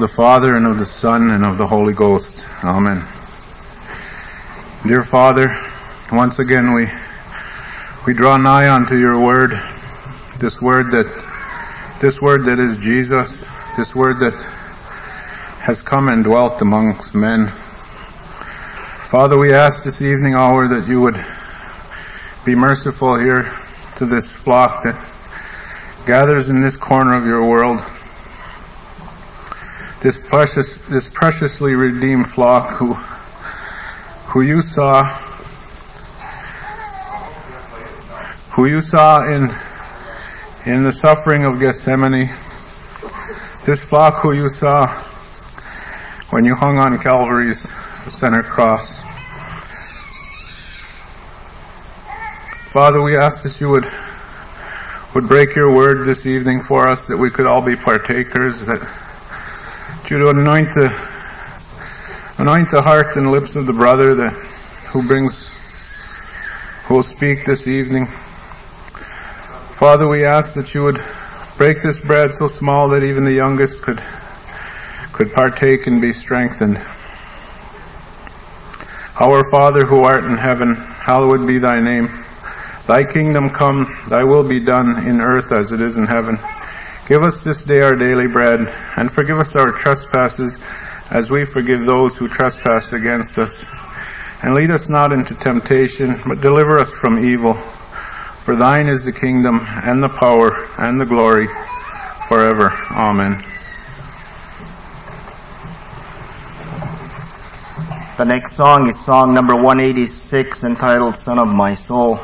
Of the Father and of the Son and of the Holy Ghost. Amen. Dear Father, once again we, we draw nigh unto your word, this word that, this word that is Jesus, this word that has come and dwelt amongst men. Father, we ask this evening hour that you would be merciful here to this flock that gathers in this corner of your world. This precious, this preciously redeemed flock who, who you saw, who you saw in, in the suffering of Gethsemane. This flock who you saw when you hung on Calvary's center cross. Father, we ask that you would, would break your word this evening for us, that we could all be partakers, that you would anoint the, anoint the heart and lips of the brother that, who brings, who will speak this evening. Father, we ask that you would break this bread so small that even the youngest could, could partake and be strengthened. Our Father who art in heaven, hallowed be thy name. Thy kingdom come, thy will be done in earth as it is in heaven. Give us this day our daily bread, and forgive us our trespasses as we forgive those who trespass against us. And lead us not into temptation, but deliver us from evil. For thine is the kingdom, and the power, and the glory, forever. Amen. The next song is song number 186 entitled Sun of My Soul.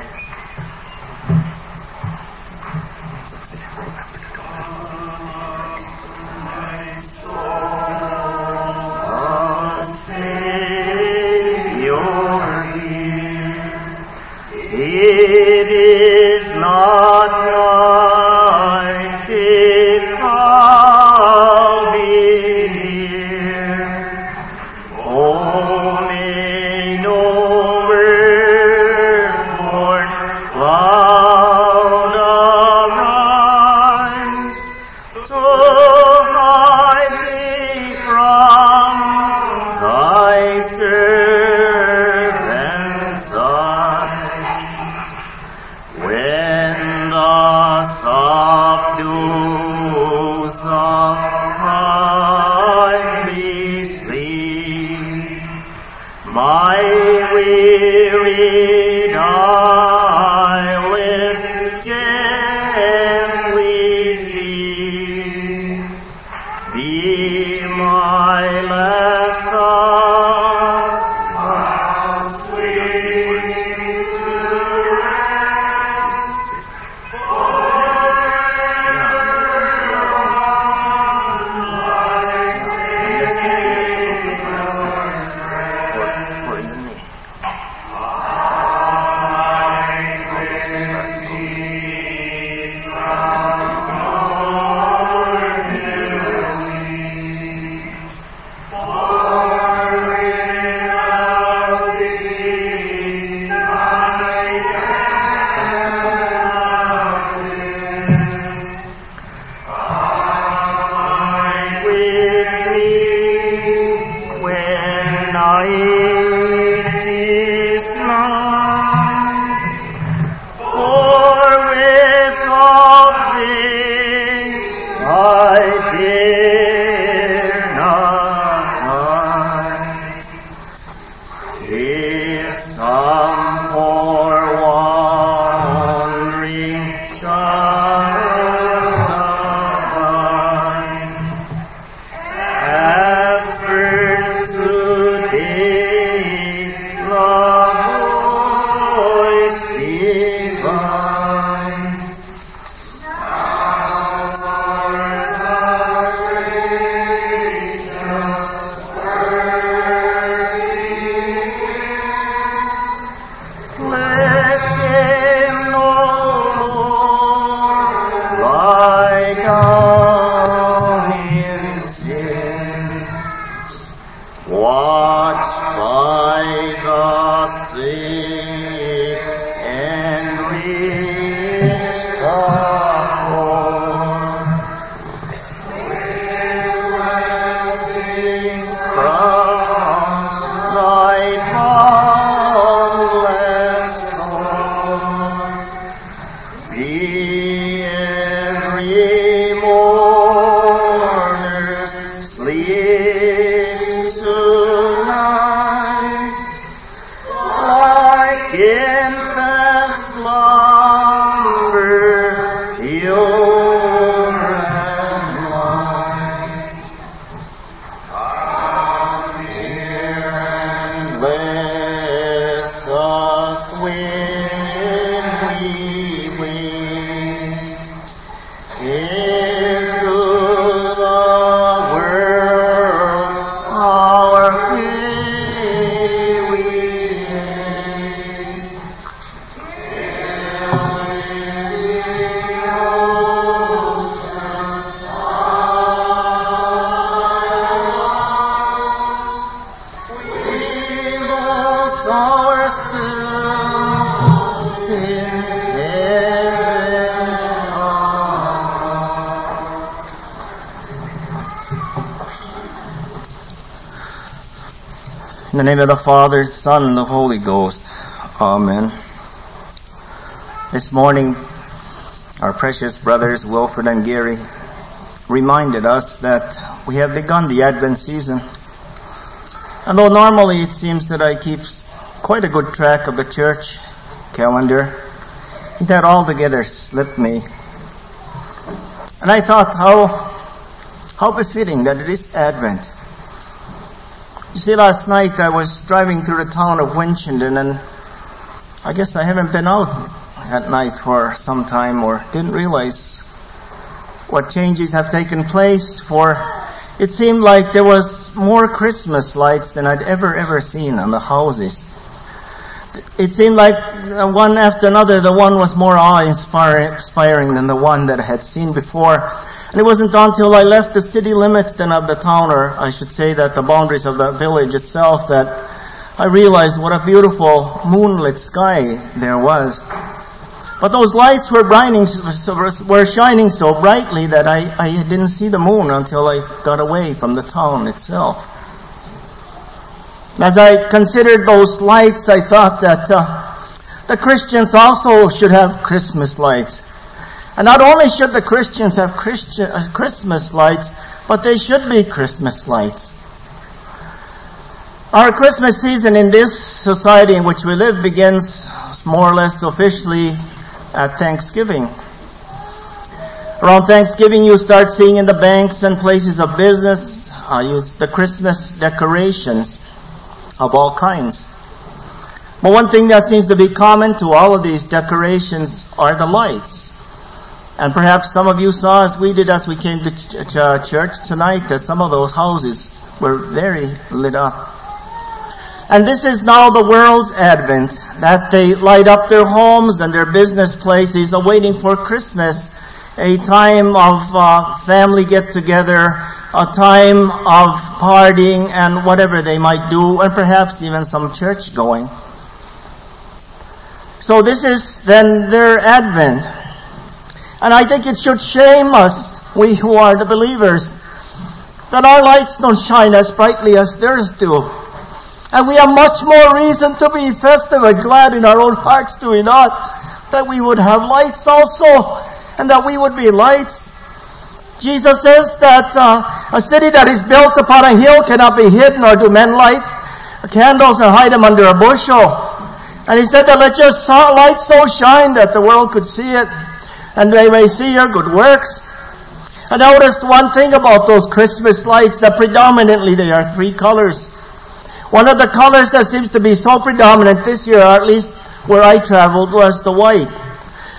Name of the Father, Son, and the Holy Ghost. Amen. This morning, our precious brothers Wilfred and Gary reminded us that we have begun the Advent season. And though normally it seems that I keep quite a good track of the church calendar, it had altogether slipped me. And I thought how, how befitting that it is Advent. You see, last night I was driving through the town of Winchendon and I guess I haven't been out at night for some time or didn't realize what changes have taken place for it seemed like there was more Christmas lights than I'd ever, ever seen on the houses. It seemed like one after another, the one was more awe-inspiring than the one that I had seen before. And it wasn't until I left the city limits then of the town, or I should say that the boundaries of the village itself, that I realized what a beautiful moonlit sky there was. But those lights were, brighting, were shining so brightly that I, I didn't see the moon until I got away from the town itself. As I considered those lights, I thought that uh, the Christians also should have Christmas lights. And not only should the Christians have Christian, uh, Christmas lights, but they should be Christmas lights. Our Christmas season in this society in which we live begins more or less officially at Thanksgiving. Around Thanksgiving, you start seeing in the banks and places of business uh, the Christmas decorations of all kinds. But one thing that seems to be common to all of these decorations are the lights. And perhaps some of you saw as we did as we came to, ch- to church tonight that some of those houses were very lit up. And this is now the world's advent, that they light up their homes and their business places awaiting for Christmas, a time of uh, family get together, a time of partying and whatever they might do, and perhaps even some church going. So this is then their advent. And I think it should shame us, we who are the believers, that our lights don't shine as brightly as theirs do. And we have much more reason to be festive and glad in our own hearts, do we not? That we would have lights also, and that we would be lights. Jesus says that uh, a city that is built upon a hill cannot be hidden, nor do men light candles and hide them under a bushel. And he said that let your light so shine that the world could see it, and they may see your good works. I noticed one thing about those Christmas lights, that predominantly they are three colors. One of the colors that seems to be so predominant this year, or at least where I traveled, was the white.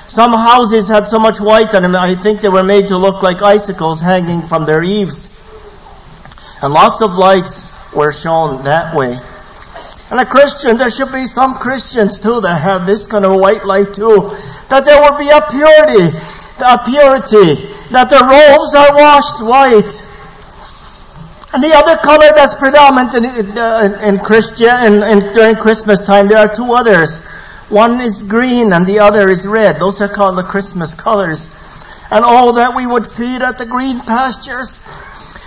Some houses had so much white on them, I think they were made to look like icicles hanging from their eaves. And lots of lights were shown that way. And a Christian, there should be some Christians too that have this kind of white light too. That there will be a purity, a purity, that the robes are washed white. And the other color that's predominant in, uh, in Christian, in, in, during Christmas time, there are two others. One is green and the other is red. Those are called the Christmas colors. And oh, that we would feed at the green pastures.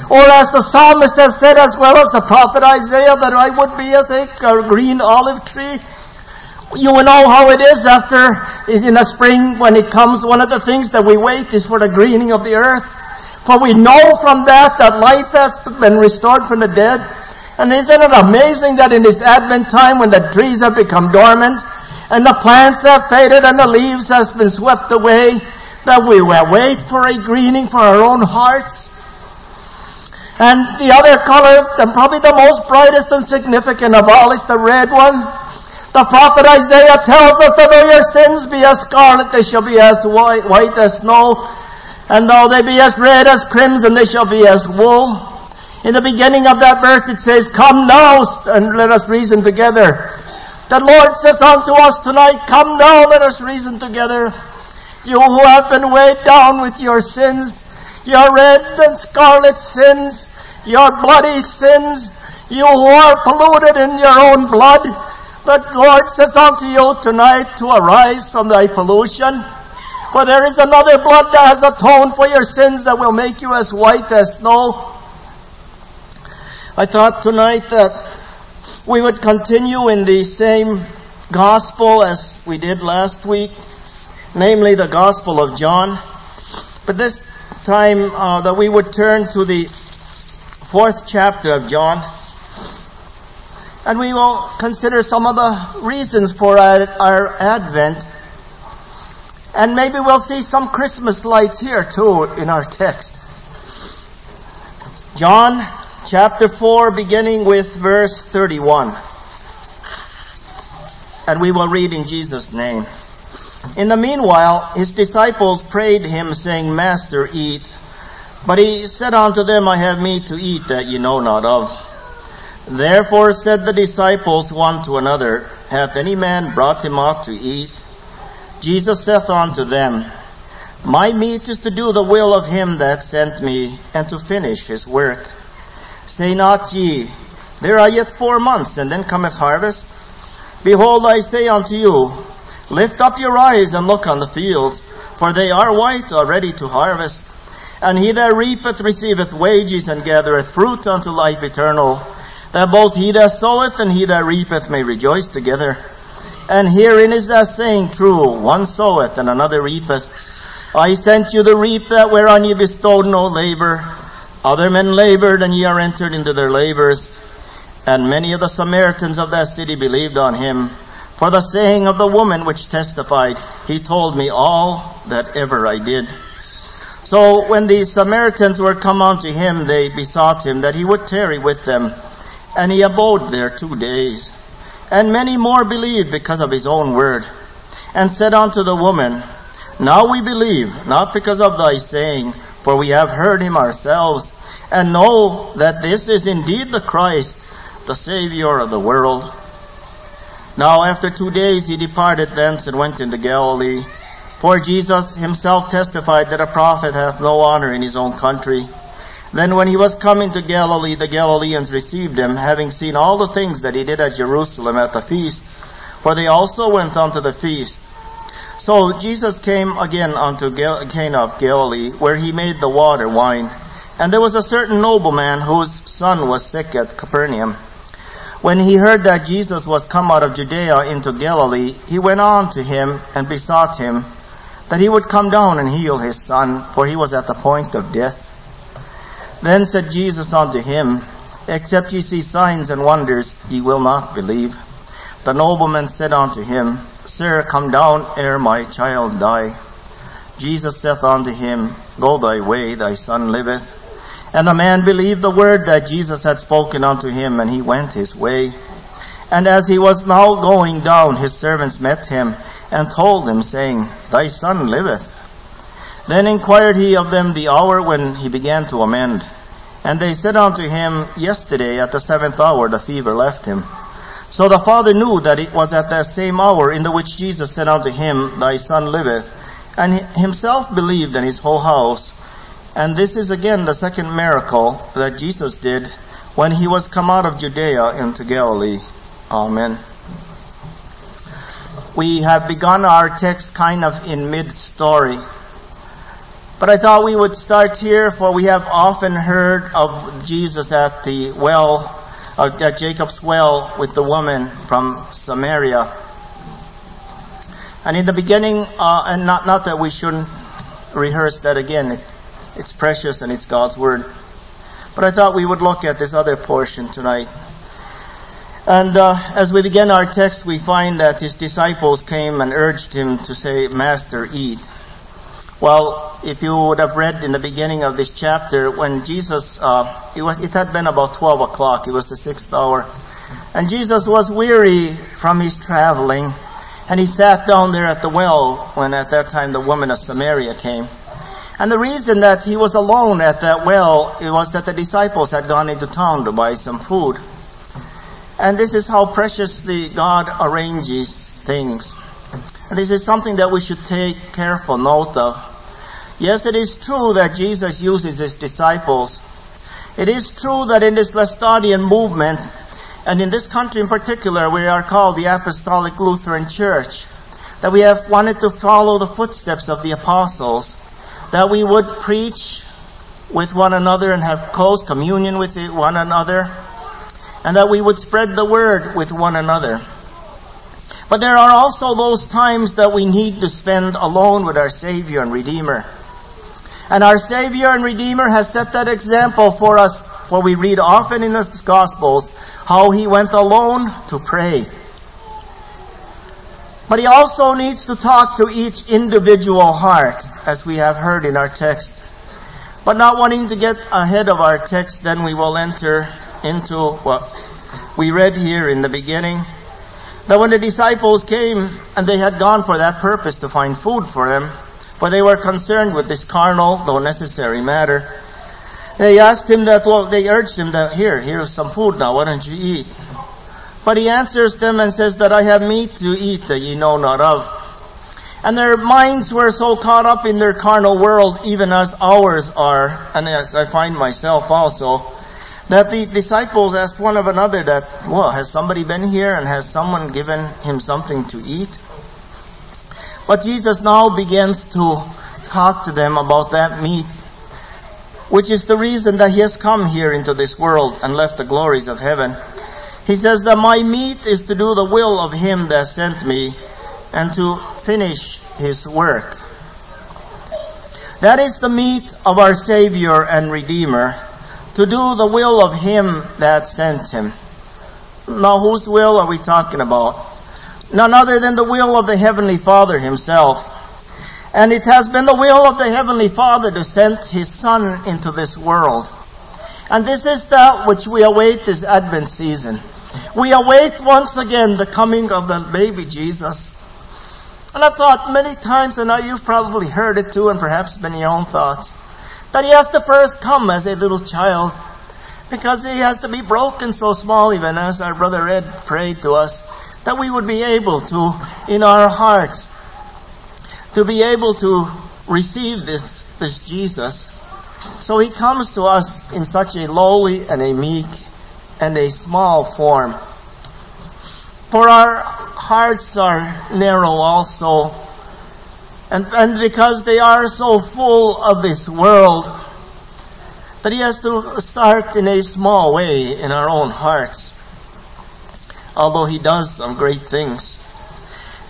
Or as the psalmist has said as well as the prophet Isaiah, that I would be as a green olive tree. You will know how it is after, in the spring when it comes, one of the things that we wait is for the greening of the earth. For we know from that that life has been restored from the dead. And isn't it amazing that in this Advent time when the trees have become dormant and the plants have faded and the leaves has been swept away, that we will wait for a greening for our own hearts. And the other color, and probably the most brightest and significant of all is the red one. The prophet Isaiah tells us that though your sins be as scarlet, they shall be as white, white as snow. And though they be as red as crimson, they shall be as wool. In the beginning of that verse it says, Come now and let us reason together. The Lord says unto us tonight, Come now, let us reason together. You who have been weighed down with your sins, your red and scarlet sins, your bloody sins, you who are polluted in your own blood, the Lord says unto you tonight to arise from thy pollution for there is another blood that has atoned for your sins that will make you as white as snow. I thought tonight that We would continue in the same gospel as we did last week, namely the Gospel of John. But this time uh, that we would turn to the fourth chapter of John. And we will consider some of the reasons for our, our Advent. And maybe we'll see some Christmas lights here too in our text. John chapter 4 beginning with verse 31. And we will read in Jesus' name. In the meanwhile, his disciples prayed him saying, Master, eat. But he said unto them, I have meat to eat that ye know not of. Therefore said the disciples one to another, Hath any man brought him aught to eat? Jesus saith unto them, My meat is to do the will of him that sent me, and to finish his work. Say not ye, There are yet four months, and then cometh harvest? Behold, I say unto you, Lift up your eyes and look on the fields, for they are white already to harvest. And he that reapeth receiveth wages and gathereth fruit unto life eternal, that both he that soweth and he that reapeth may rejoice together. And herein is that saying true, one soweth and another reapeth. I sent you the reap that whereon ye bestowed no labor. Other men labored and ye are entered into their labors. And many of the Samaritans of that city believed on him. For the saying of the woman which testified, he told me all that ever I did. So when the Samaritans were come unto him, they besought him that he would tarry with them. And he abode there two days. And many more believed because of his own word. And said unto the woman, Now we believe, not because of thy saying, for we have heard him ourselves, and know that this is indeed the Christ, the Savior of the world. Now after two days he departed thence and went into Galilee. For Jesus himself testified that a prophet hath no honor in his own country. Then when he was coming to Galilee, the Galileans received him, having seen all the things that he did at Jerusalem at the feast, for they also went unto the feast. So Jesus came again unto Cana of Galilee, where he made the water wine. And there was a certain nobleman whose son was sick at Capernaum. When he heard that Jesus was come out of Judea into Galilee, he went on to him and besought him that he would come down and heal his son, for he was at the point of death. Then said Jesus unto him, Except ye see signs and wonders, ye will not believe. The nobleman said unto him, Sir, come down ere my child die. Jesus saith unto him, Go thy way, thy son liveth. And the man believed the word that Jesus had spoken unto him, and he went his way. And as he was now going down, his servants met him, and told him, saying, Thy son liveth. Then inquired he of them the hour when he began to amend. And they said unto him, Yesterday at the seventh hour the fever left him. So the father knew that it was at that same hour in the which Jesus said unto him, Thy son liveth. And himself believed in his whole house. And this is again the second miracle that Jesus did when he was come out of Judea into Galilee. Amen we have begun our text kind of in mid-story. But I thought we would start here for we have often heard of Jesus at the well, uh, at Jacob's well with the woman from Samaria. And in the beginning, uh, and not, not that we shouldn't rehearse that again, it, it's precious and it's God's word. But I thought we would look at this other portion tonight. And uh, as we begin our text, we find that his disciples came and urged him to say, Master, eat. Well, if you would have read in the beginning of this chapter, when Jesus, uh, it, was, it had been about 12 o'clock, it was the sixth hour, and Jesus was weary from his traveling, and he sat down there at the well when at that time the woman of Samaria came. And the reason that he was alone at that well, it was that the disciples had gone into town to buy some food. And this is how preciously God arranges things. And this is something that we should take careful note of. Yes, it is true that Jesus uses his disciples. It is true that in this Laestadian movement, and in this country in particular, we are called the Apostolic Lutheran Church, that we have wanted to follow the footsteps of the apostles, that we would preach with one another and have close communion with one another, and that we would spread the word with one another. But there are also those times that we need to spend alone with our Savior and Redeemer. And our Savior and Redeemer has set that example for us, for we read often in the Gospels how He went alone to pray. But He also needs to talk to each individual heart, as we have heard in our text. But not wanting to get ahead of our text, then we will enter into what we read here in the beginning. That when the disciples came and they had gone for that purpose to find food for them, for they were concerned with this carnal, though necessary matter, they asked him that, well, they urged him that, here, here's some food now, why don't you eat? But he answers them and says that I have meat to eat that ye know not of. And their minds were so caught up in their carnal world, even as ours are, and as I find myself also, that the disciples asked one of another that, well, has somebody been here and has someone given him something to eat? But Jesus now begins to talk to them about that meat, which is the reason that he has come here into this world and left the glories of heaven. He says that my meat is to do the will of him that sent me and to finish his work. That is the meat of our Savior and Redeemer, to do the will of him that sent him. Now whose will are we talking about? None other than the will of the Heavenly Father himself. And it has been the will of the Heavenly Father to send His Son into this world. And this is that which we await this Advent season. We await once again the coming of the baby Jesus. And I thought many times, and you've probably heard it too, and perhaps been your own thoughts, that he has to first come as a little child, because he has to be broken so small, even as our brother Ed prayed to us, that we would be able to, in our hearts, to be able to receive this, this Jesus. So he comes to us in such a lowly and a meek and a small form. For our hearts are narrow also. And, and because they are so full of this world, that he has to start in a small way in our own hearts. Although he does some great things.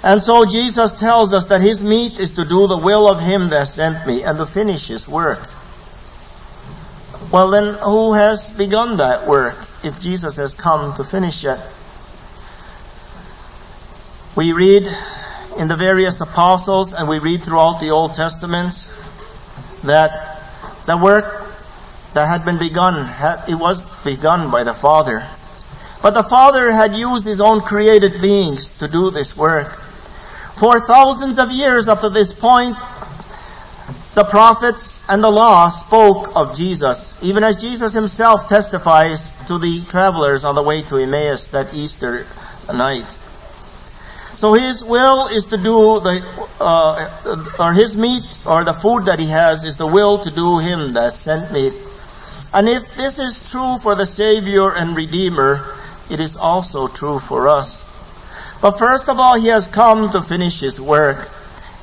And so Jesus tells us that his meat is to do the will of him that sent me and to finish his work. Well then, who has begun that work if Jesus has come to finish it? We read in the various apostles and we read throughout the Old Testaments that the work that had been begun, it was begun by the Father. But the Father had used His own created beings to do this work. For thousands of years up to this point, the prophets and the law spoke of Jesus, even as Jesus himself testifies to the travelers on the way to Emmaus that Easter night. So his will is to do the, uh, or his meat or the food that he has is the will to do him that sent me. And if this is true for the Savior and Redeemer, it is also true for us. But first of all, he has come to finish his work.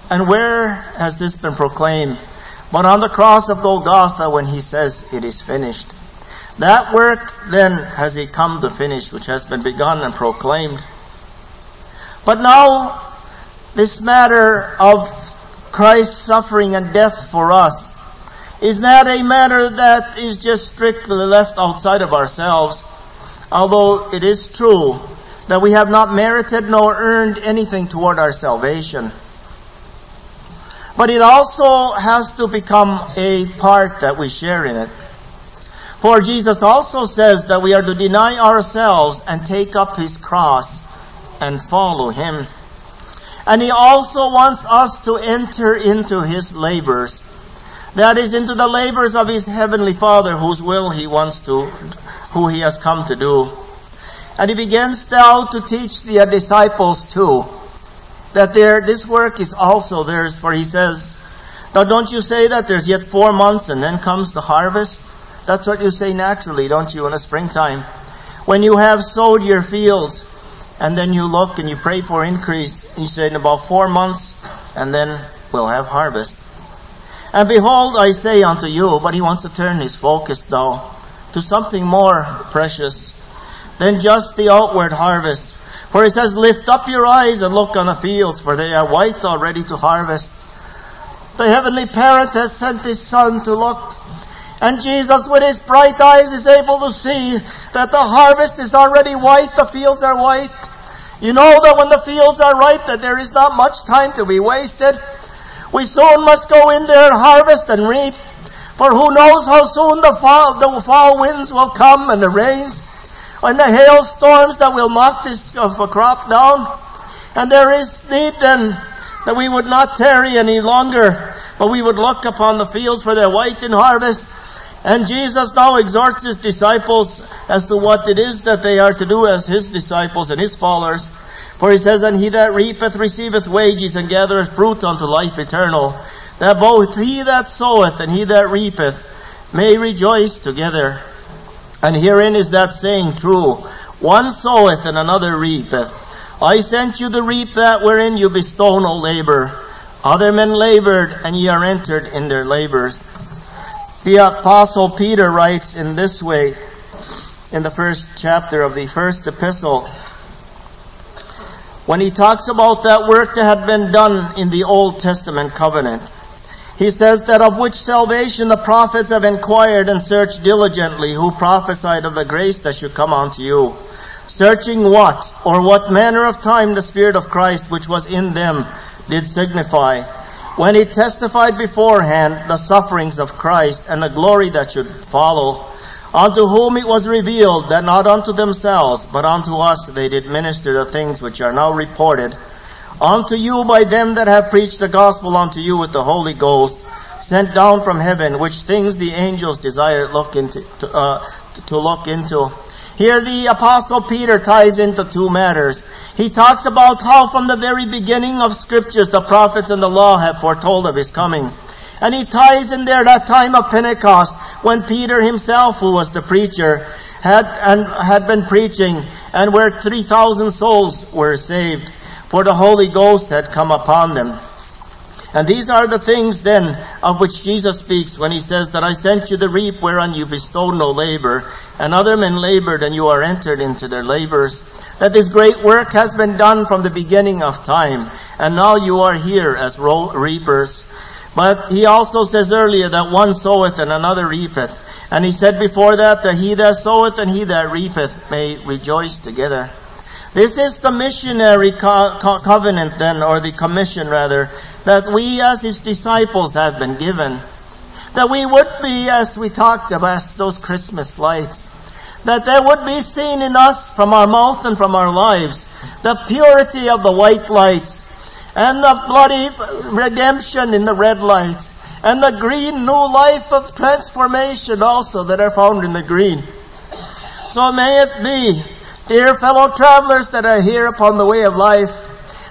And where has this been proclaimed? But on the cross of Golgotha when he says it is finished. That work then has he come to finish, which has been begun and proclaimed. But now, this matter of Christ's suffering and death for us is not a matter that is just strictly left outside of ourselves, although it is true that we have not merited nor earned anything toward our salvation. But it also has to become a part that we share in it. For Jesus also says that we are to deny ourselves and take up His cross and follow him. And he also wants us to enter into his labors. That is into the labors of his heavenly father whose will he wants to, who he has come to do. And he begins now to teach the disciples too, that there, this work is also theirs, for he says, now don't you say that there's yet four months and then comes the harvest? That's what you say naturally, don't you, in the springtime? When you have sowed your fields, and then you look and you pray for increase. You say in about four months, and then we'll have harvest. And behold, I say unto you, but he wants to turn his focus though to something more precious. than just the outward harvest. For he says, lift up your eyes and look on the fields, for they are white already to harvest. The heavenly parent has sent his son to look. And Jesus with his bright eyes is able to see that the harvest is already white, the fields are white. You know that when the fields are ripe that there is not much time to be wasted. We soon must go in there and harvest and reap. For who knows how soon the fall, the fall winds will come and the rains and the hailstorms that will knock this a crop down. And there is need then that we would not tarry any longer, but we would look upon the fields for their white in harvest. And Jesus now exhorts his disciples as to what it is that they are to do as his disciples and his followers. For he says, And he that reapeth receiveth wages and gathereth fruit unto life eternal, that both he that soweth and he that reapeth may rejoice together. And herein is that saying true. One soweth and another reapeth. I sent you to reap that wherein you bestow no labor. Other men labored and ye are entered in their labors. The apostle Peter writes in this way in the first chapter of the first epistle when he talks about that work that had been done in the Old Testament covenant. He says that of which salvation the prophets have inquired and searched diligently who prophesied of the grace that should come unto you. Searching what or what manner of time the Spirit of Christ which was in them did signify. When he testified beforehand the sufferings of Christ and the glory that should follow unto whom it was revealed that not unto themselves, but unto us they did minister the things which are now reported unto you by them that have preached the gospel unto you with the Holy Ghost, sent down from heaven, which things the angels desire look into, to, uh, to look into. Here the apostle Peter ties into two matters. He talks about how from the very beginning of scriptures the prophets and the law have foretold of his coming. And he ties in there that time of Pentecost when Peter himself, who was the preacher, had, and had been preaching and where 3,000 souls were saved for the Holy Ghost had come upon them. And these are the things then of which Jesus speaks when he says that I sent you the reap whereon you bestowed no labor, and other men labored and you are entered into their labors. That this great work has been done from the beginning of time, and now you are here as reapers. But he also says earlier that one soweth and another reapeth. And he said before that that he that soweth and he that reapeth may rejoice together. This is the missionary co- co- covenant then, or the commission rather, that we as his disciples have been given. That we would be, as we talked about those Christmas lights, that there would be seen in us from our mouth and from our lives the purity of the white lights and the bloody redemption in the red lights and the green new life of transformation also that are found in the green. So may it be Dear fellow travelers that are here upon the way of life,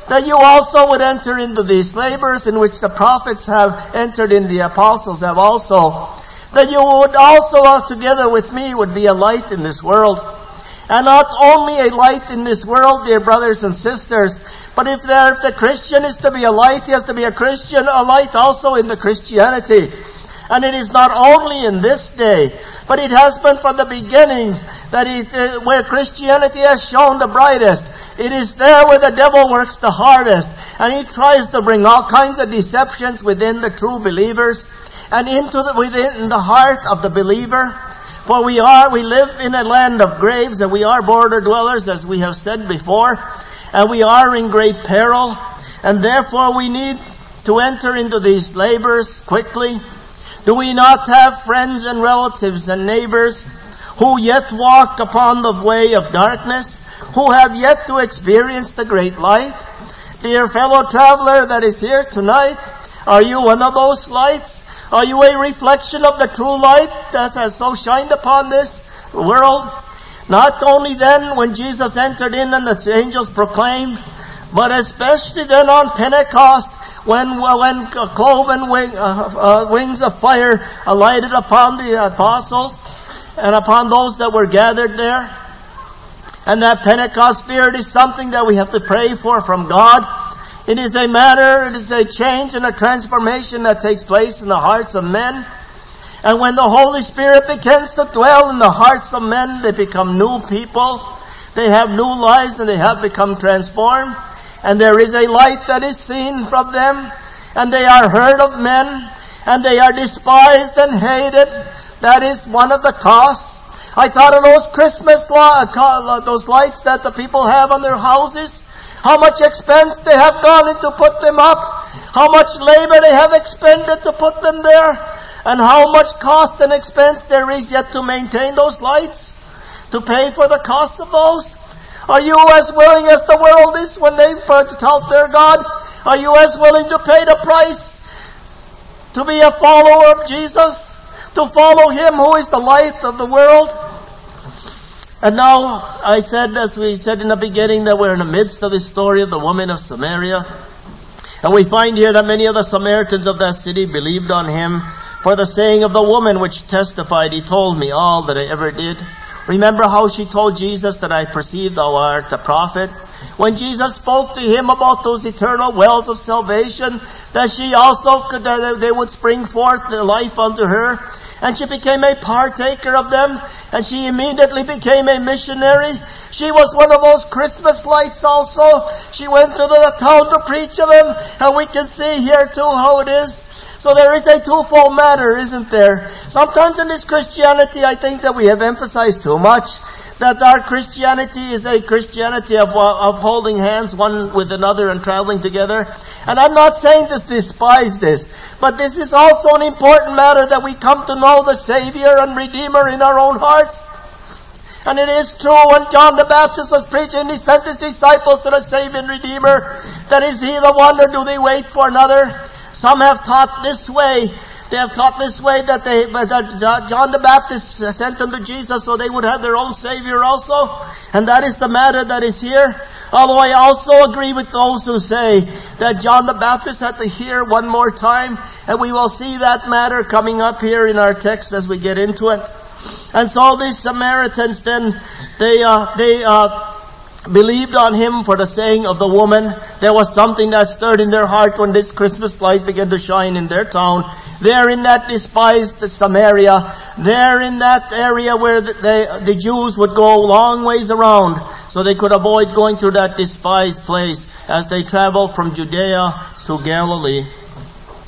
that you also would enter into these labors in which the prophets have entered in, the apostles have also, that you would also together with me would be a light in this world. And not only a light in this world, dear brothers and sisters, but if, there, if the Christian is to be a light, he has to be a Christian, a light also in the Christianity. And it is not only in this day, but it has been from the beginning that it, uh, where Christianity has shown the brightest. It is there where the devil works the hardest. And he tries to bring all kinds of deceptions within the true believers and into the, within the heart of the believer. For we are, we live in a land of graves and we are border dwellers as we have said before. And we are in great peril. And therefore we need to enter into these labors quickly. Do we not have friends and relatives and neighbors who yet walk upon the way of darkness, who have yet to experience the great light. Dear fellow traveler that is here tonight, are you one of those lights? Are you a reflection of the true light that has so shined upon this world? Not only then when Jesus entered in and the angels proclaimed, but especially then on Pentecost when, when cloven wing, uh, uh, wings of fire alighted upon the apostles and upon those that were gathered there. And that Pentecost spirit is something that we have to pray for from God. It is a matter, it is a change and a transformation that takes place in the hearts of men. And when the Holy Spirit begins to dwell in the hearts of men, they become new people. They have new lives and they have become transformed. And there is a light that is seen from them. And they are heard of men. And they are despised and hated. That is one of the costs. I thought of those Christmas uh, those lights that the people have on their houses. How much expense they have gone into put them up. How much labor they have expended to put them there. And how much cost and expense there is yet to maintain those lights. To pay for the cost of those. Are you as willing as the world is when they first tout their God? Are you as willing to pay the price to be a follower of Jesus? To follow Him who is the light of the world? And now, I said, as we said in the beginning, that we're in the midst of the story of the woman of Samaria. And we find here that many of the Samaritans of that city believed on him for the saying of the woman which testified, he told me all that I ever did. Remember how she told Jesus that I perceive thou art a prophet? When Jesus spoke to him about those eternal wells of salvation, that she also could, that they would spring forth the life unto her and she became a partaker of them, and she immediately became a missionary. She was one of those Christmas lights also. She went to the town to preach of them, and we can see here too how it is. So there is a twofold matter, isn't there? Sometimes in this Christianity, I think that we have emphasized too much that our Christianity is a Christianity of, of holding hands one with another and traveling together. And I'm not saying to despise this, but this is also an important matter that we come to know the Savior and Redeemer in our own hearts. And it is true when John the Baptist was preaching, he sent his disciples to the Savior and Redeemer, that is he the one or do they wait for another? Some have taught this way, they have taught this way that they, that John the Baptist sent them to Jesus so they would have their own Savior also. And that is the matter that is here. Although I also agree with those who say that John the Baptist had to hear one more time, and we will see that matter coming up here in our text as we get into it. And so these Samaritans then, they, uh, they, uh, believed on him for the saying of the woman. There was something that stirred in their heart when this Christmas light began to shine in their town. There in that despised Samaria, there in that area where the, they, the Jews would go long ways around so they could avoid going through that despised place as they traveled from Judea to Galilee.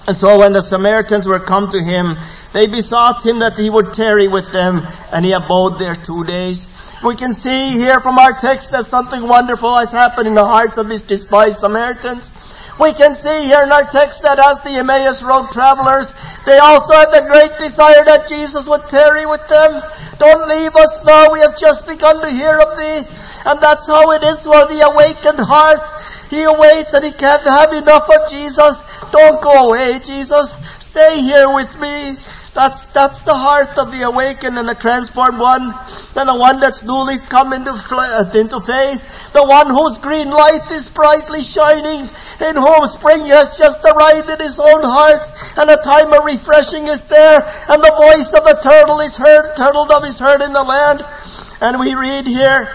And so when the Samaritans were come to him, they besought him that he would tarry with them, and he abode there two days. We can see here from our text that something wonderful has happened in the hearts of these despised Samaritans. We can see here in our text that as the Emmaus Road travelers, they also had the great desire that Jesus would tarry with them. Don't leave us now, we have just begun to hear of thee. And that's how it is for the awakened heart. He awaits and he can't have enough of Jesus. Don't go away, Jesus. Stay here with me. That's, that's the heart of the awakened and the transformed one. And the one that's newly come into, uh, into faith. The one whose green light is brightly shining. In whom spring has just arrived in his own heart. And a time of refreshing is there. And the voice of the turtle is heard, turtle dove is heard in the land. And we read here,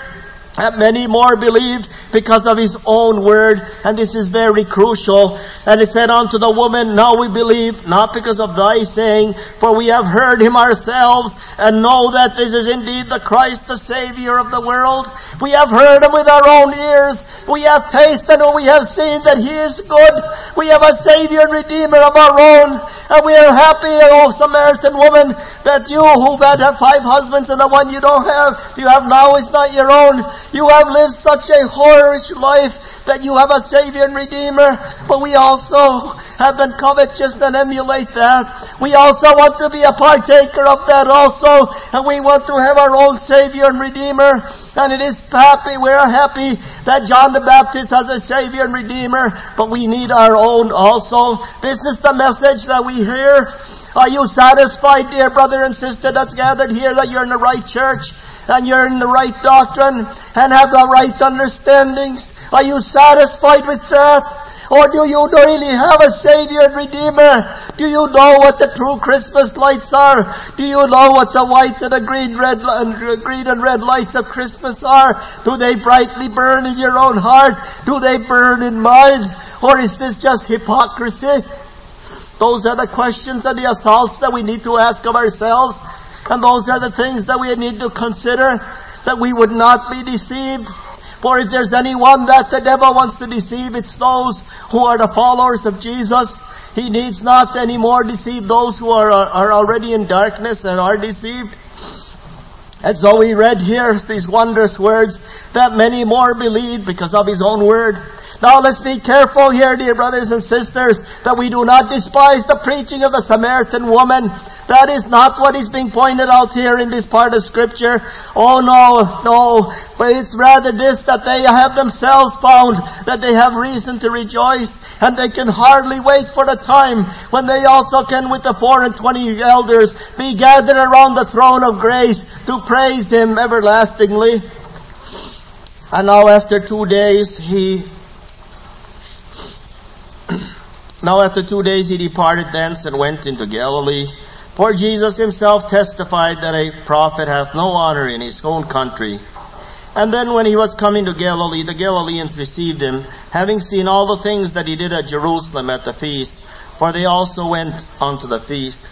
that many more believed because of his own word, and this is very crucial. And he said unto the woman, Now we believe, not because of thy saying, for we have heard him ourselves, and know that this is indeed the Christ, the Savior of the world. We have heard him with our own ears. We have tasted and we have seen that he is good. We have a Savior and Redeemer of our own, and we are happy, O Samaritan woman, that you who've had five husbands and the one you don't have, you have now is not your own. You have lived such a whorish life that you have a Savior and Redeemer, but we also have been covetous and emulate that. We also want to be a partaker of that also, and we want to have our own Savior and Redeemer. And it is happy, we're happy that John the Baptist has a Savior and Redeemer, but we need our own also. This is the message that we hear. Are you satisfied, dear brother and sister that's gathered here, that you're in the right church? And you're in the right doctrine and have the right understandings? Are you satisfied with that? Or do you really have a Savior and Redeemer? Do you know what the true Christmas lights are? Do you know what the white and the green, red, and green and red lights of Christmas are? Do they brightly burn in your own heart? Do they burn in mine? Or is this just hypocrisy? Those are the questions and the assaults that we need to ask of ourselves. And those are the things that we need to consider that we would not be deceived. For if there's anyone that the devil wants to deceive, it's those who are the followers of Jesus. He needs not anymore deceive those who are, are already in darkness and are deceived. And so we read here these wondrous words that many more believed because of his own word. Now let's be careful here, dear brothers and sisters, that we do not despise the preaching of the Samaritan woman that is not what is being pointed out here in this part of scripture. Oh no, no. But it's rather this that they have themselves found that they have reason to rejoice and they can hardly wait for the time when they also can with the four and twenty elders be gathered around the throne of grace to praise Him everlastingly. And now after two days he now after two days he departed thence and went into Galilee for Jesus himself testified that a prophet hath no honor in his own country. And then when he was coming to Galilee, the Galileans received him, having seen all the things that he did at Jerusalem at the feast, for they also went unto the feast.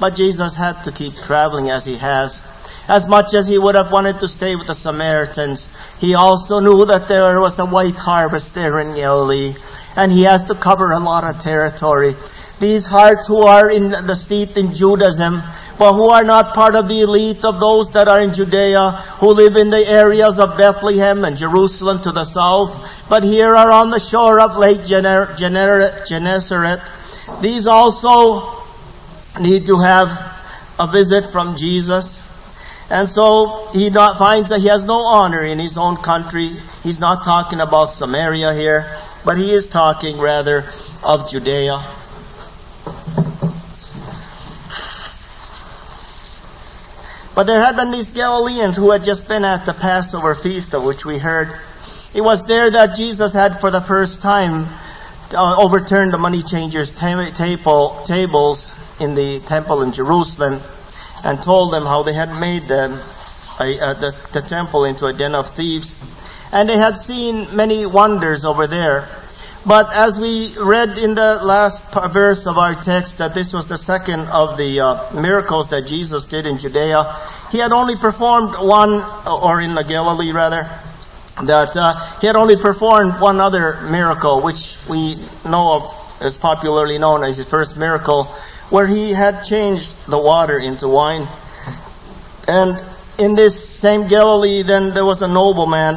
But Jesus had to keep traveling as he has. As much as he would have wanted to stay with the Samaritans, he also knew that there was a white harvest there in Galilee, and he has to cover a lot of territory these hearts who are in the steeped in Judaism, but who are not part of the elite of those that are in Judea, who live in the areas of Bethlehem and Jerusalem to the south, but here are on the shore of Lake Gennesaret. These also need to have a visit from Jesus. And so he not finds that he has no honor in his own country. He's not talking about Samaria here, but he is talking rather of Judea. But there had been these Galileans who had just been at the Passover feast of which we heard. It was there that Jesus had for the first time uh, overturned the money changers' table, tables in the temple in Jerusalem and told them how they had made them, a, uh, the, the temple into a den of thieves. And they had seen many wonders over there. But as we read in the last verse of our text that this was the second of the uh, miracles that Jesus did in Judea, he had only performed one, or in the Galilee rather, that uh, he had only performed one other miracle, which we know of as popularly known as his first miracle, where he had changed the water into wine. And in this same Galilee, then there was a nobleman,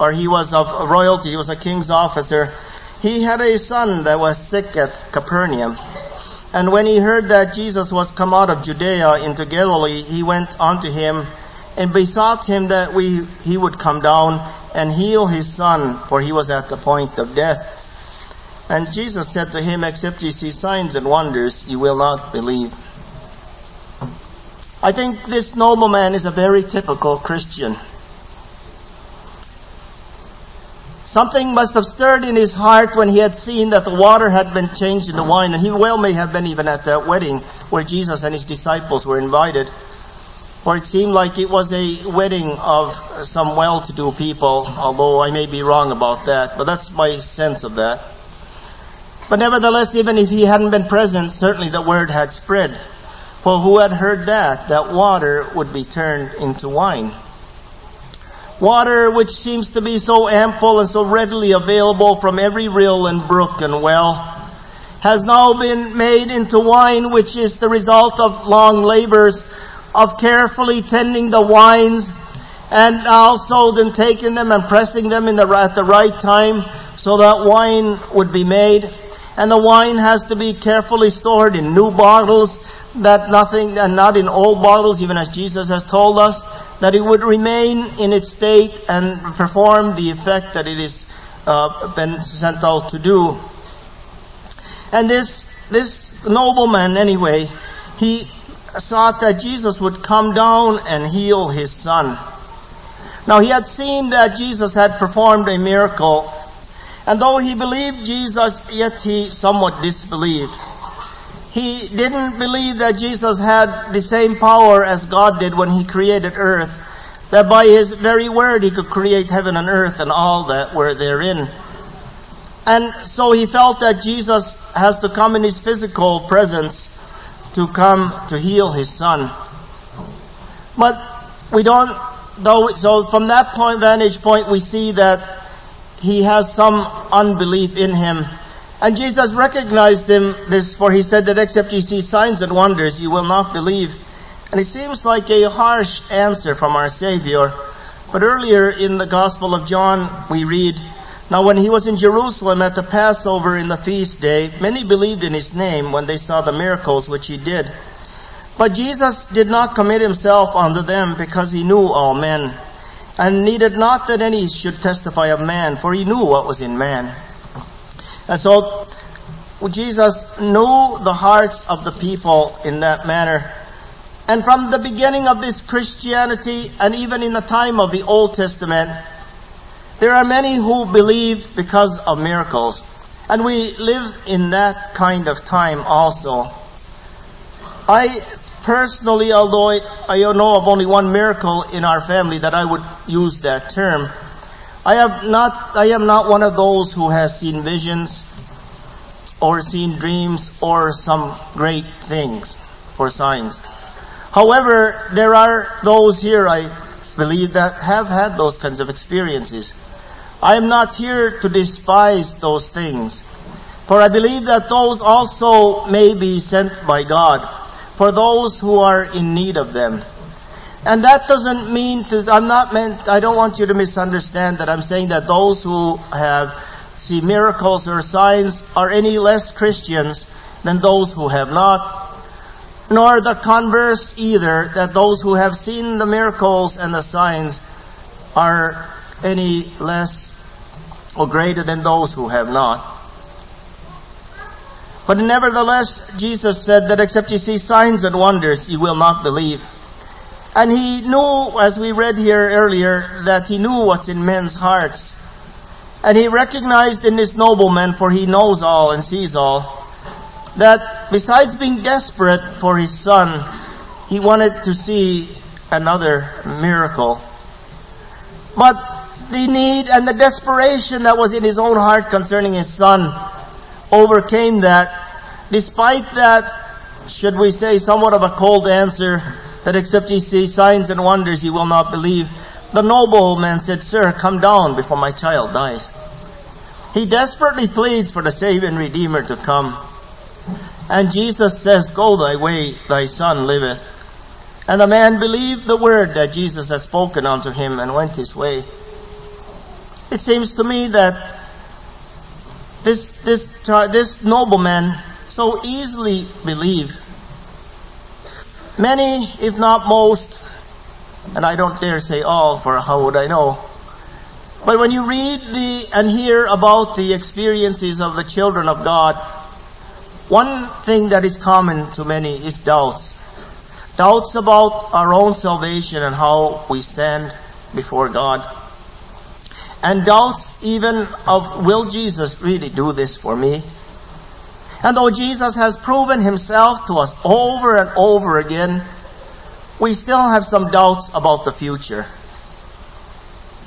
or he was of royalty, he was a king's officer, he had a son that was sick at Capernaum. And when he heard that Jesus was come out of Judea into Galilee, he went unto him and besought him that we, he would come down and heal his son, for he was at the point of death. And Jesus said to him, except ye see signs and wonders, ye will not believe. I think this nobleman is a very typical Christian. Something must have stirred in his heart when he had seen that the water had been changed into wine, and he well may have been even at that wedding where Jesus and his disciples were invited. For it seemed like it was a wedding of some well-to-do people, although I may be wrong about that, but that's my sense of that. But nevertheless, even if he hadn't been present, certainly the word had spread. For who had heard that, that water would be turned into wine? Water which seems to be so ample and so readily available from every rill and brook and well has now been made into wine which is the result of long labors of carefully tending the wines and also then taking them and pressing them in the, at the right time so that wine would be made. And the wine has to be carefully stored in new bottles that nothing, and not in old bottles, even as Jesus has told us that it would remain in its state and perform the effect that it is uh, been sent out to do. And this this nobleman, anyway, he thought that Jesus would come down and heal his son. Now he had seen that Jesus had performed a miracle, and though he believed Jesus, yet he somewhat disbelieved he didn't believe that Jesus had the same power as God did when he created earth, that by his very word he could create heaven and earth and all that were therein. And so he felt that Jesus has to come in his physical presence to come to heal his son. But we don't, though, so from that point, vantage point, we see that he has some unbelief in him. And Jesus recognized him this, for he said that except you see signs and wonders, you will not believe. And it seems like a harsh answer from our Savior. But earlier in the Gospel of John, we read, Now when he was in Jerusalem at the Passover in the feast day, many believed in his name when they saw the miracles which he did. But Jesus did not commit himself unto them because he knew all men, and needed not that any should testify of man, for he knew what was in man. And so Jesus knew the hearts of the people in that manner. And from the beginning of this Christianity and even in the time of the Old Testament, there are many who believe because of miracles. And we live in that kind of time also. I personally, although I know of only one miracle in our family that I would use that term, I have not, I am not one of those who has seen visions or seen dreams or some great things or signs. However, there are those here, I believe, that have had those kinds of experiences. I am not here to despise those things, for I believe that those also may be sent by God for those who are in need of them. And that doesn't mean to, I'm not meant, I don't want you to misunderstand that I'm saying that those who have see miracles or signs are any less Christians than those who have not nor the converse either, that those who have seen the miracles and the signs are any less or greater than those who have not. But nevertheless, Jesus said that except you see signs and wonders, you will not believe. And he knew, as we read here earlier, that he knew what's in men's hearts. And he recognized in this nobleman, for he knows all and sees all, that besides being desperate for his son, he wanted to see another miracle. But the need and the desperation that was in his own heart concerning his son overcame that. Despite that, should we say somewhat of a cold answer, that except ye see signs and wonders ye will not believe, the nobleman said, Sir, come down before my child dies. He desperately pleads for the Savior and Redeemer to come. And Jesus says, Go thy way, thy son liveth. And the man believed the word that Jesus had spoken unto him and went his way. It seems to me that this, this, this nobleman so easily believed. Many, if not most, and I don't dare say all for how would I know, but when you read the, and hear about the experiences of the children of God, one thing that is common to many is doubts. Doubts about our own salvation and how we stand before God. And doubts even of, will Jesus really do this for me? And though Jesus has proven himself to us over and over again, we still have some doubts about the future.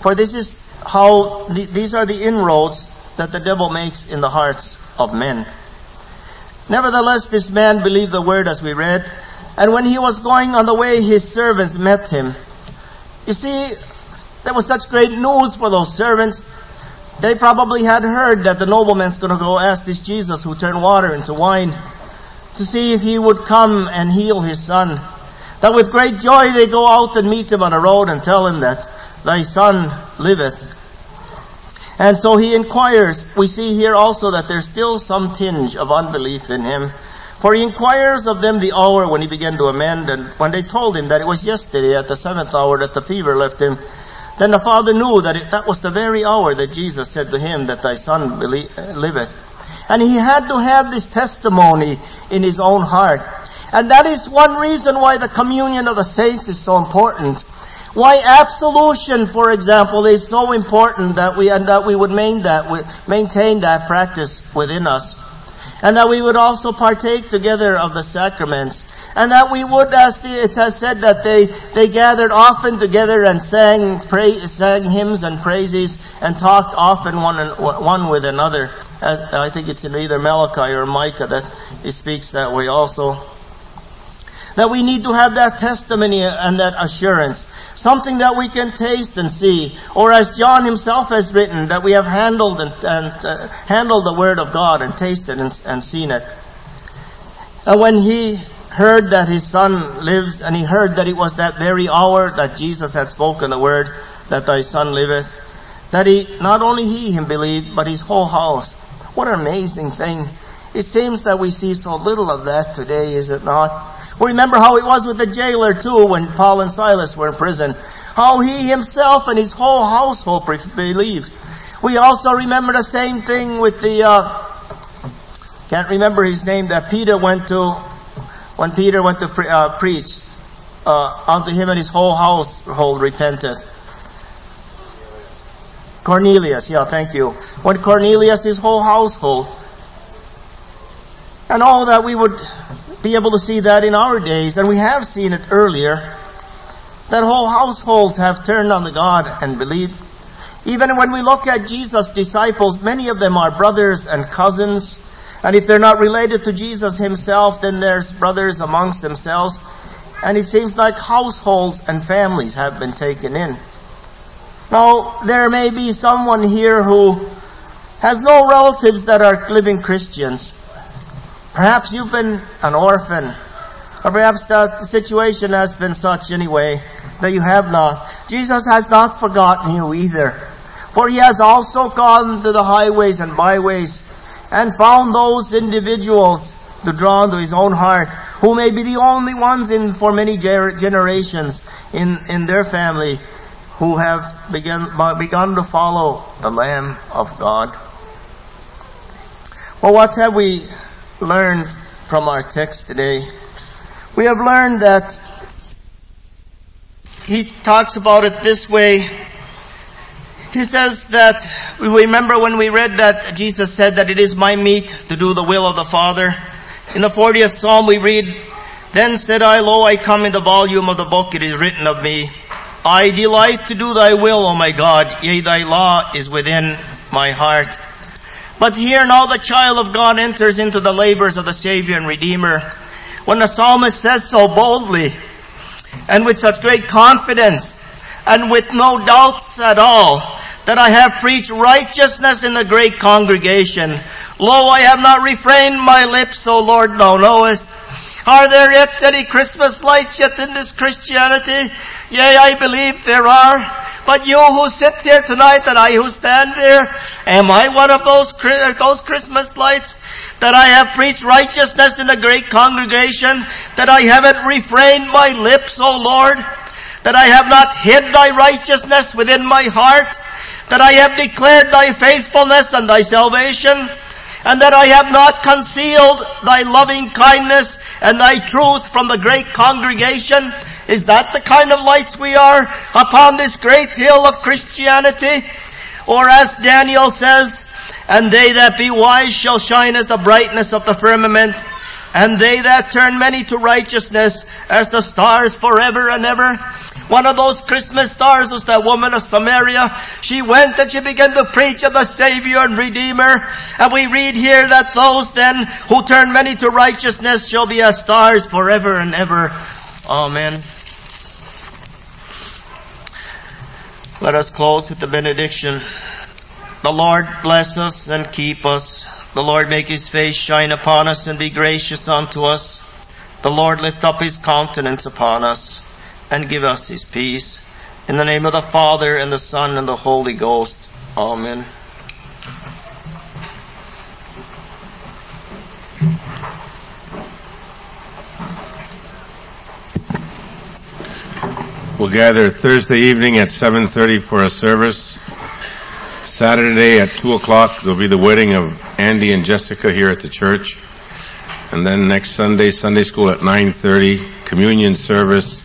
For this is how, these are the inroads that the devil makes in the hearts of men. Nevertheless, this man believed the word as we read, and when he was going on the way, his servants met him. You see, there was such great news for those servants. They probably had heard that the nobleman's gonna go ask this Jesus who turned water into wine to see if he would come and heal his son. That with great joy they go out and meet him on the road and tell him that thy son liveth. And so he inquires. We see here also that there's still some tinge of unbelief in him. For he inquires of them the hour when he began to amend, and when they told him that it was yesterday at the seventh hour that the fever left him, then the father knew that it, that was the very hour that Jesus said to him that thy son uh, liveth. And he had to have this testimony in his own heart. And that is one reason why the communion of the saints is so important. Why absolution, for example, is so important that we, and that we would maintain that, maintain that practice within us. And that we would also partake together of the sacraments. And that we would, as the, it has said that they, they gathered often together and sang, pray, sang hymns and praises and talked often one, one with another. I think it's in either Malachi or Micah that it speaks that way also. That we need to have that testimony and that assurance. Something that we can taste and see. Or as John himself has written, that we have handled and, and uh, handled the word of God and tasted and, and seen it. And when he heard that his son lives and he heard that it was that very hour that Jesus had spoken the word that thy son liveth, that he, not only he him believed, but his whole house. What an amazing thing. It seems that we see so little of that today, is it not? We remember how it was with the jailer too when Paul and Silas were in prison. How he himself and his whole household believed. We also remember the same thing with the, uh, can't remember his name that Peter went to, when Peter went to pre- uh, preach, uh, unto him and his whole household repented. Cornelius, yeah, thank you. When Cornelius, his whole household, and all that we would be able to see that in our days, and we have seen it earlier, that whole households have turned on the God and believed. Even when we look at Jesus' disciples, many of them are brothers and cousins, and if they're not related to Jesus himself, then there's brothers amongst themselves. And it seems like households and families have been taken in. Now, there may be someone here who has no relatives that are living Christians. Perhaps you've been an orphan, or perhaps the situation has been such anyway that you have not. Jesus has not forgotten you either. For he has also gone to the highways and byways and found those individuals to draw into his own heart who may be the only ones in for many generations in, in their family who have begun, begun to follow the Lamb of God. Well, what have we learned from our text today. We have learned that he talks about it this way. He says that, we remember when we read that Jesus said that it is my meat to do the will of the Father. In the 40th Psalm we read, Then said I, Lo, I come in the volume of the book, it is written of me. I delight to do thy will, O my God, yea, thy law is within my heart. But here now the child of God enters into the labors of the Savior and Redeemer. When the psalmist says so boldly and with such great confidence and with no doubts at all that I have preached righteousness in the great congregation. Lo, I have not refrained my lips, O Lord, thou knowest. Are there yet any Christmas lights yet in this Christianity? Yea, I believe there are. But you who sit here tonight and I who stand there, am I one of those, those Christmas lights? That I have preached righteousness in the great congregation? That I haven't refrained my lips, O Lord? That I have not hid thy righteousness within my heart? That I have declared thy faithfulness and thy salvation? And that I have not concealed thy loving kindness and thy truth from the great congregation? Is that the kind of lights we are upon this great hill of Christianity? Or as Daniel says, and they that be wise shall shine as the brightness of the firmament, and they that turn many to righteousness as the stars forever and ever. One of those Christmas stars was that woman of Samaria. She went and she began to preach of the Savior and Redeemer. And we read here that those then who turn many to righteousness shall be as stars forever and ever. Amen. Let us close with the benediction. The Lord bless us and keep us. The Lord make his face shine upon us and be gracious unto us. The Lord lift up his countenance upon us and give us his peace. In the name of the Father and the Son and the Holy Ghost. Amen. We'll gather Thursday evening at 7.30 for a service. Saturday at 2 o'clock there'll be the wedding of Andy and Jessica here at the church. And then next Sunday, Sunday school at 9.30, communion service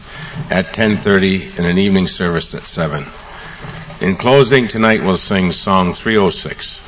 at 10.30, and an evening service at 7. In closing, tonight we'll sing Song 306.